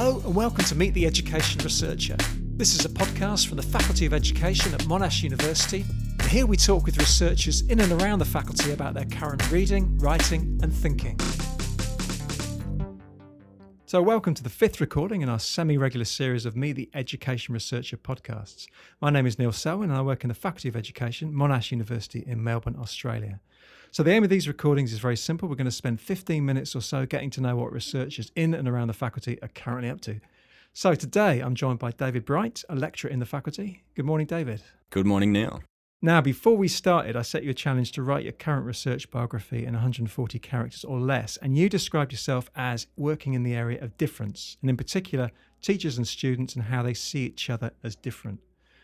Hello, and welcome to Meet the Education Researcher. This is a podcast from the Faculty of Education at Monash University. Here we talk with researchers in and around the faculty about their current reading, writing, and thinking. So, welcome to the fifth recording in our semi regular series of Meet the Education Researcher podcasts. My name is Neil Selwyn, and I work in the Faculty of Education, Monash University in Melbourne, Australia. So, the aim of these recordings is very simple. We're going to spend 15 minutes or so getting to know what researchers in and around the faculty are currently up to. So, today I'm joined by David Bright, a lecturer in the faculty. Good morning, David. Good morning, Neil. Now, before we started, I set you a challenge to write your current research biography in 140 characters or less, and you described yourself as working in the area of difference, and in particular, teachers and students and how they see each other as different.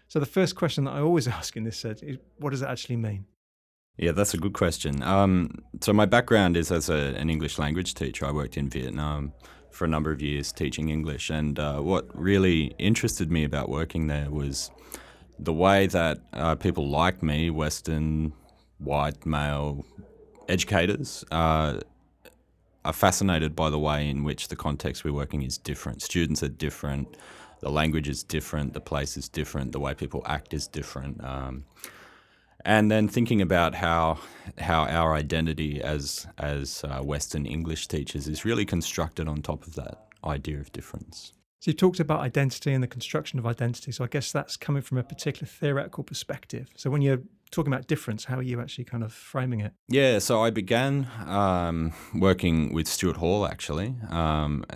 So, the first question that I always ask in this set is what does that actually mean? Yeah, that's a good question. Um, so, my background is as a, an English language teacher. I worked in Vietnam for a number of years teaching English, and uh, what really interested me about working there was the way that uh, people like me, Western, white, male educators, uh, are fascinated by the way in which the context we're working is different. Students are different, the language is different, the place is different, the way people act is different. Um, and then thinking about how how our identity as as uh, Western English teachers is really constructed on top of that idea of difference. So you talked about identity and the construction of identity. So I guess that's coming from a particular theoretical perspective. So when you're talking about difference, how are you actually kind of framing it? Yeah, so I began um, working with Stuart Hall actually. Um,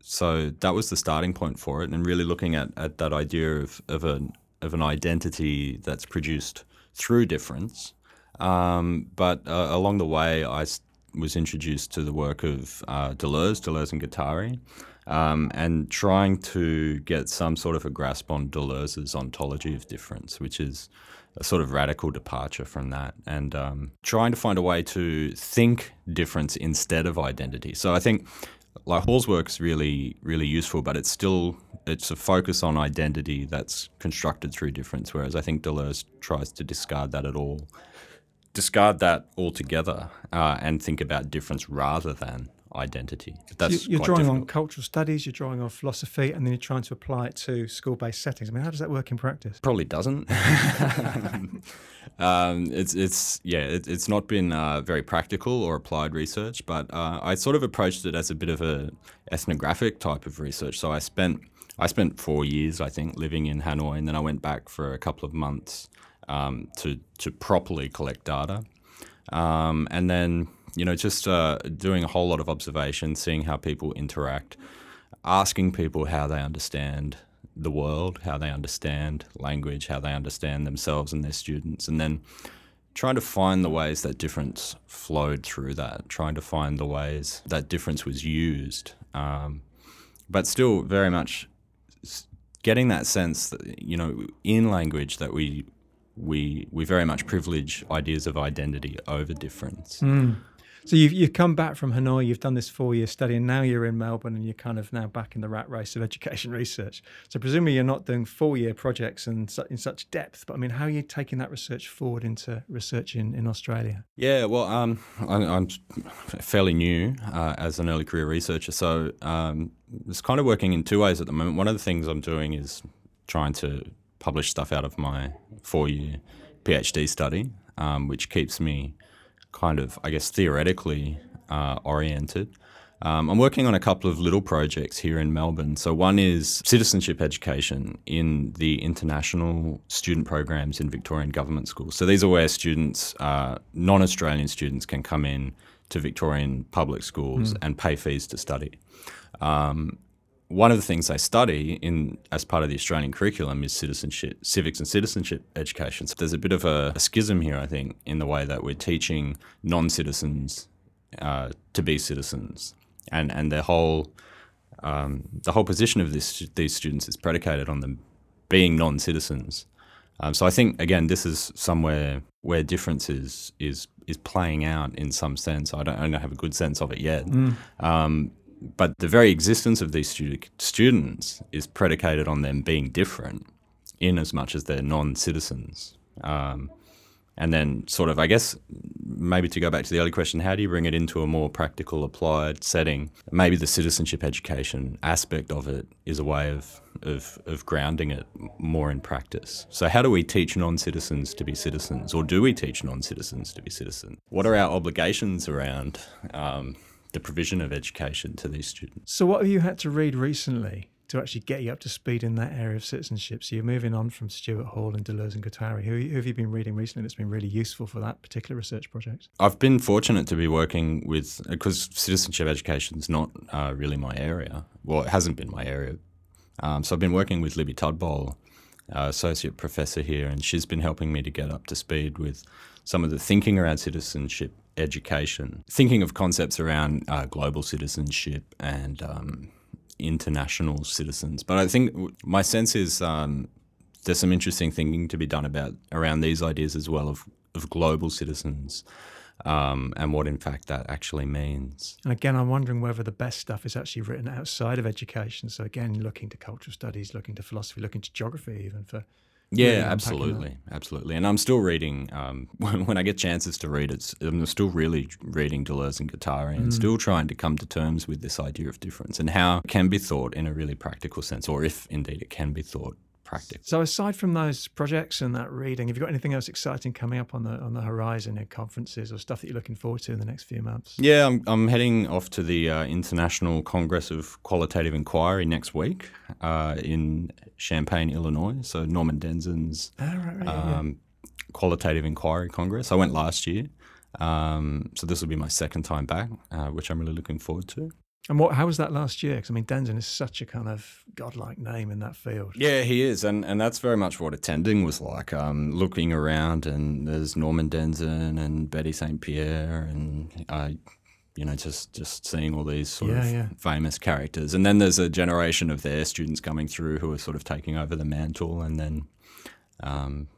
so that was the starting point for it, and really looking at, at that idea of, of, an, of an identity that's produced through difference. Um, but uh, along the way, I was introduced to the work of uh, Deleuze, Deleuze and Guattari um, and trying to get some sort of a grasp on Deleuze's ontology of difference, which is a sort of radical departure from that, and um, trying to find a way to think difference instead of identity. So I think like Hall's work is really really useful, but it's still it's a focus on identity that's constructed through difference. Whereas I think Deleuze tries to discard that at all, discard that altogether, uh, and think about difference rather than identity. That's you're drawing difficult. on cultural studies, you're drawing on philosophy, and then you're trying to apply it to school-based settings. I mean, how does that work in practice? Probably doesn't. um, it's it's yeah, it, it's not been uh, very practical or applied research, but uh, I sort of approached it as a bit of a ethnographic type of research. So I spent I spent four years, I think, living in Hanoi, and then I went back for a couple of months um, to to properly collect data, um, and then you know, just uh, doing a whole lot of observation, seeing how people interact, asking people how they understand the world, how they understand language, how they understand themselves and their students, and then trying to find the ways that difference flowed through that, trying to find the ways that difference was used, um, but still very much getting that sense that you know in language that we we we very much privilege ideas of identity over difference. Mm. So you've you've come back from Hanoi, you've done this four year study, and now you're in Melbourne, and you're kind of now back in the rat race of education research. So presumably you're not doing four year projects and su- in such depth. But I mean, how are you taking that research forward into research in, in Australia? Yeah, well, um, I'm, I'm, fairly new uh, as an early career researcher, so um, it's kind of working in two ways at the moment. One of the things I'm doing is trying to publish stuff out of my four year PhD study, um, which keeps me kind of, I guess, theoretically uh, oriented. Um, I'm working on a couple of little projects here in Melbourne. So, one is citizenship education in the international student programs in Victorian government schools. So, these are where students, uh, non Australian students, can come in to Victorian public schools mm. and pay fees to study. Um, one of the things they study in as part of the Australian curriculum is citizenship, civics and citizenship education. So there's a bit of a, a schism here, I think, in the way that we're teaching non-citizens uh, to be citizens, and and their whole um, the whole position of this these students is predicated on them being non-citizens. Um, so I think again, this is somewhere where difference is is is playing out in some sense. I don't, I don't have a good sense of it yet. Mm. Um, but the very existence of these students is predicated on them being different in as much as they're non-citizens. Um, and then sort of, I guess, maybe to go back to the early question, how do you bring it into a more practical, applied setting? Maybe the citizenship education aspect of it is a way of, of, of grounding it more in practice. So, how do we teach non citizens to be citizens, or do we teach non citizens to be citizens? What are our obligations around um, the provision of education to these students? So, what have you had to read recently to actually get you up to speed in that area of citizenship. So you're moving on from Stuart Hall and Deleuze and Guattari. Who, who have you been reading recently that's been really useful for that particular research project? I've been fortunate to be working with, because citizenship education is not uh, really my area. Well, it hasn't been my area. Um, so I've been working with Libby Tudball, uh, associate professor here, and she's been helping me to get up to speed with some of the thinking around citizenship education, thinking of concepts around uh, global citizenship and um, international citizens. But I think my sense is um, there's some interesting thinking to be done about around these ideas as well of, of global citizens. Um, and what in fact that actually means. And again, I'm wondering whether the best stuff is actually written outside of education. So again, looking to cultural studies, looking to philosophy, looking to geography, even for yeah, absolutely, absolutely. And I'm still reading. Um, when I get chances to read it, I'm still really reading Deleuze and Guattari, and mm. still trying to come to terms with this idea of difference and how it can be thought in a really practical sense, or if indeed it can be thought So aside from those projects and that reading, have you got anything else exciting coming up on the on the horizon in conferences or stuff that you're looking forward to in the next few months? Yeah, I'm, I'm heading off to the uh, International Congress of Qualitative Inquiry next week uh, in Champaign, Illinois. So Norman Denzin's oh, right, right, um, yeah. Qualitative Inquiry Congress. I went last year. Um, so this will be my second time back, uh, which I'm really looking forward to. And what? How was that last year? Because I mean, Denzin is such a kind of godlike name in that field. Yeah, he is, and and that's very much what attending was like. Um, looking around, and there's Norman Denzin and Betty St Pierre, and uh, you know, just just seeing all these sort yeah, of yeah. famous characters, and then there's a generation of their students coming through who are sort of taking over the mantle, and then um,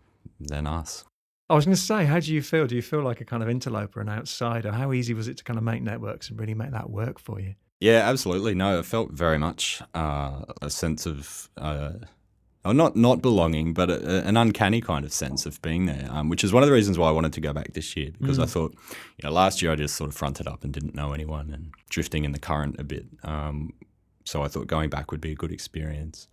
then us. I was going to say, how do you feel? Do you feel like a kind of interloper, an outsider? How easy was it to kind of make networks and really make that work for you? Yeah, absolutely. No, it felt very much uh, a sense of, uh, oh, not not belonging, but a, an uncanny kind of sense of being there, um, which is one of the reasons why I wanted to go back this year because mm. I thought, you know, last year I just sort of fronted up and didn't know anyone and drifting in the current a bit. Um, so I thought going back would be a good experience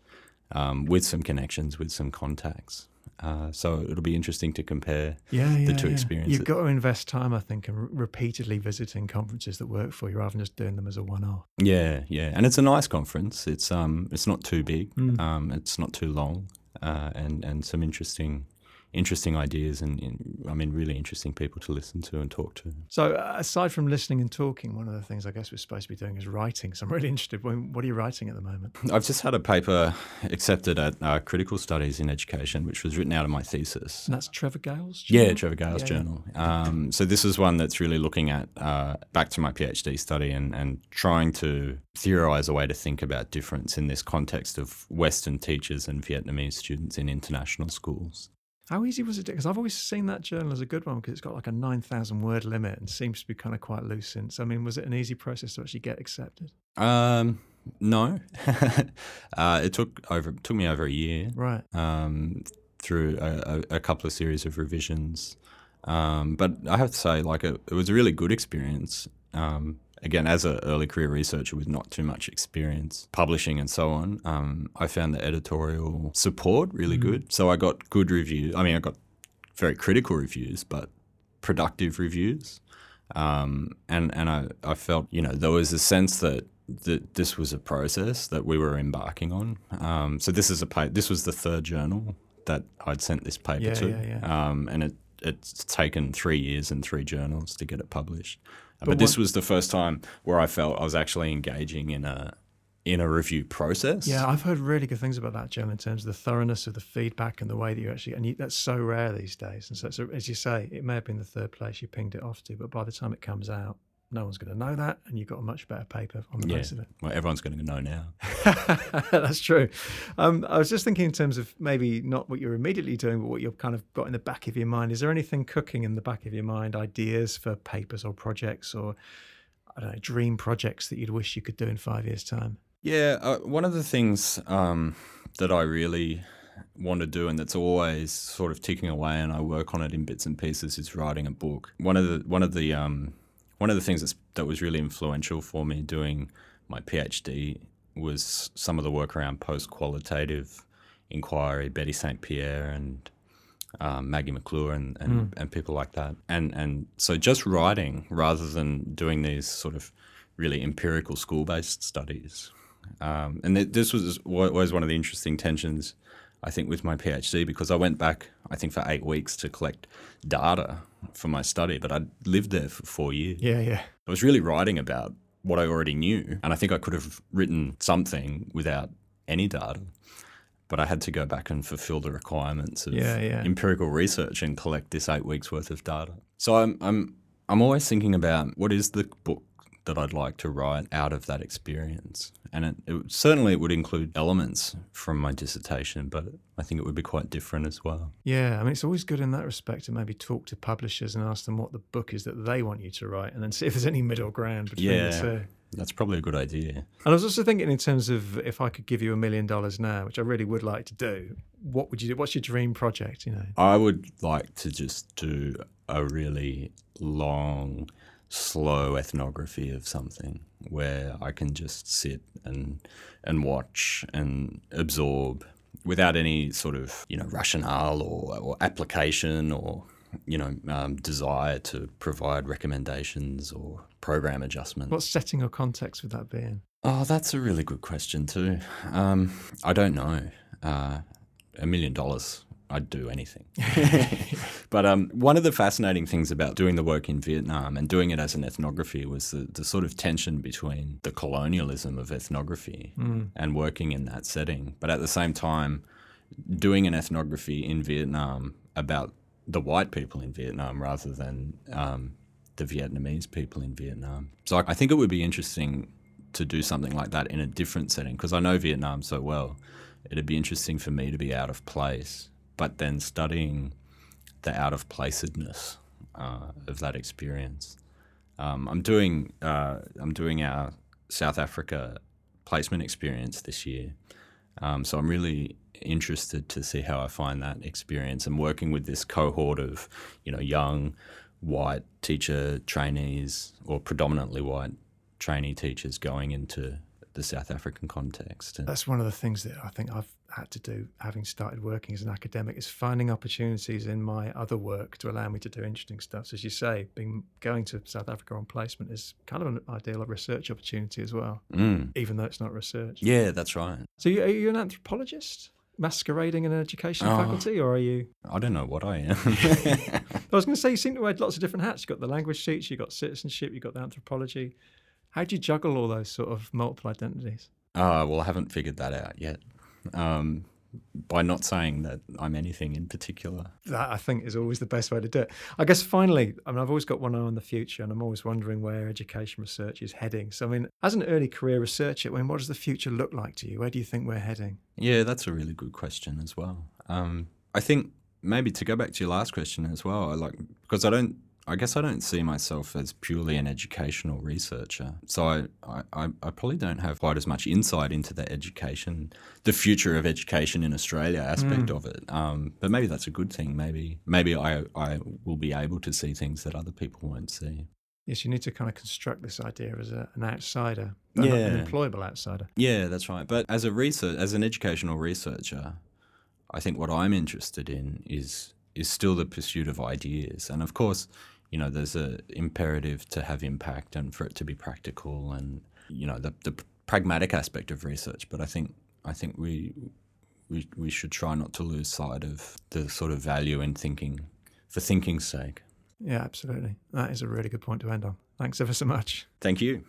um, with some connections, with some contacts. Uh, so it'll be interesting to compare yeah, yeah, the two yeah. experiences. You've got to invest time, I think, in repeatedly visiting conferences that work for you rather than just doing them as a one-off. Yeah, yeah, and it's a nice conference. It's um, it's not too big. Mm. Um, it's not too long, uh, and and some interesting interesting ideas and, and, I mean really interesting people to listen to and talk to. So uh, aside from listening and talking, one of the things I guess we're supposed to be doing is writing. So I'm really interested. What are you writing at the moment? I've just had a paper accepted at uh, Critical Studies in Education, which was written out of my thesis. And that's Trevor Gale's journal? Yeah, Trevor Gale's yeah, journal. Yeah. Um, so this is one that's really looking at uh, back to my PhD study and, and trying to theorize a way to think about difference in this context of Western teachers and Vietnamese students in international schools. How easy was it? Because I've always seen that journal as a good one because it's got like a 9,000 word limit and seems to be kind of quite loose since. I mean, was it an easy process to actually get accepted? Um, no. uh, it took over took me over a year. Right. Um, through a, a, a, couple of series of revisions. Um, but I have to say, like, it, it was a really good experience. Um, again, as an early career researcher with not too much experience publishing and so on, um, I found the editorial support really mm. good. So I got good reviews. I mean, I got very critical reviews, but productive reviews. Um, and and I, I felt, you know, there was a sense that that this was a process that we were embarking on. Um, so this is a pa- this was the third journal that I'd sent this paper yeah, to, yeah, yeah. Um, and it it's taken three years and three journals to get it published. But, but this was the first time where I felt I was actually engaging in a in a review process. Yeah, I've heard really good things about that, journal in terms of the thoroughness of the feedback and the way that you actually, and you, that's so rare these days. And so, so, as you say, it may have been the third place you pinged it off to, but by the time it comes out, no one's going to know that, and you've got a much better paper on the yeah. of it. Well, everyone's going to know now. That's true. Um, I was just thinking in terms of maybe not what you're immediately doing, but what you've kind of got in the back of your mind. Is there anything cooking in the back of your mind, ideas for papers or projects, or I don't know, dream projects that you'd wish you could do in five years' time? Yeah, uh, one of the things um, that I really want to do and that's always sort of ticking away and I work on it in bits and pieces is writing a book. One of the one of the um, one of the things that's, that was really influential for me doing my PhD was some of the work around post qualitative inquiry, Betty St. Pierre and um, Maggie MacLure and, and, mm. and people like that. And and so just writing rather than doing these sort of really empirical school based studies. Um, and th- this was always one of the interesting tensions, I think, with my PhD because I went back, I think, for eight weeks to collect data for my study, but I'd lived there for four years. Yeah, yeah. I was really writing about what I already knew, and I think I could have written something without any data but I had to go back and fulfill the requirements of yeah, yeah. empirical research and collect this eight weeks worth of data. So I'm I'm I'm always thinking about what is the book that I'd like to write out of that experience, and it, it, certainly it would include elements from my dissertation, but I think it would be quite different as well. Yeah, I mean it's always good in that respect to maybe talk to publishers and ask them what the book is that they want you to write, and then see if there's any middle ground between yeah. the two. That's probably a good idea. And I was also thinking in terms of if I could give you a million dollars now, which I really would like to do, what would you do? What's your dream project? You know, I would like to just do a really long, slow ethnography of something where I can just sit and and watch and absorb without any sort of you know rationale or, or application or you know, um, desire to provide recommendations or program adjustments. What setting or context would that be in? Oh, that's a really good question too. Um, I don't know. Uh, a million dollars, I'd do anything. but um, one of the fascinating things about doing the work in Vietnam and doing it as an ethnography was the, the sort of tension between the colonialism of ethnography mm. and working in that setting. But at the same time, doing an ethnography in Vietnam about the white people in Vietnam rather than um, the Vietnamese people in Vietnam. So I think it would be interesting to do something like that in a different setting because I know Vietnam so well. It'd be interesting for me to be out of place, but then studying the out of placedness uh, of that experience. Um, I'm doing uh, I'm doing our South Africa placement experience this year, um, so I'm really interested to see how I find that experience and working with this cohort of, you know, young white teacher trainees or predominantly white trainee teachers going into the South African context. That's one of the things that I think I've had to do, having started working as an academic, is finding opportunities in my other work to allow me to do interesting stuff. So as you say, being going to South Africa on placement is kind of an ideal research opportunity as well, mm. even though it's not research. Yeah, that's right. So you, are you an anthropologist? masquerading in an education oh, faculty, or are you? I don't know what I am. I was going to say you seem to wear lots of different hats. You've got the language teach, you've got citizenship, you've got the anthropology. How do you juggle all those sort of multiple identities? Uh, well, I haven't figured that out yet. Um, by not saying that I'm anything in particular. That I think is always the best way to do it. I guess finally, I mean, I've always got one eye on the future, and I'm always wondering where education research is heading. So, I mean, as an early career researcher, I mean, what does the future look like to you? Where do you think we're heading? Yeah, that's a really good question as well. Um, I think maybe to go back to your last question as well, I like because I don't I guess I don't see myself as purely an educational researcher. So I, I, I, probably don't have quite as much insight into the education, the future of education in Australia aspect mm. of it. Um, but maybe that's a good thing. Maybe maybe I, I will be able to see things that other people won't see. Yes, you need to kind of construct this idea as a, an outsider, yeah. an employable outsider. Yeah, that's right. But as a research, as an educational researcher, I think what I'm interested in is is still the pursuit of ideas. And of course, you know, there's a imperative to have impact and for it to be practical and you know the, the pragmatic aspect of research. But I think I think we we we should try not to lose sight of the sort of value in thinking for thinking's sake. Yeah, absolutely. That is a really good point to end on. Thanks ever so much. Thank you.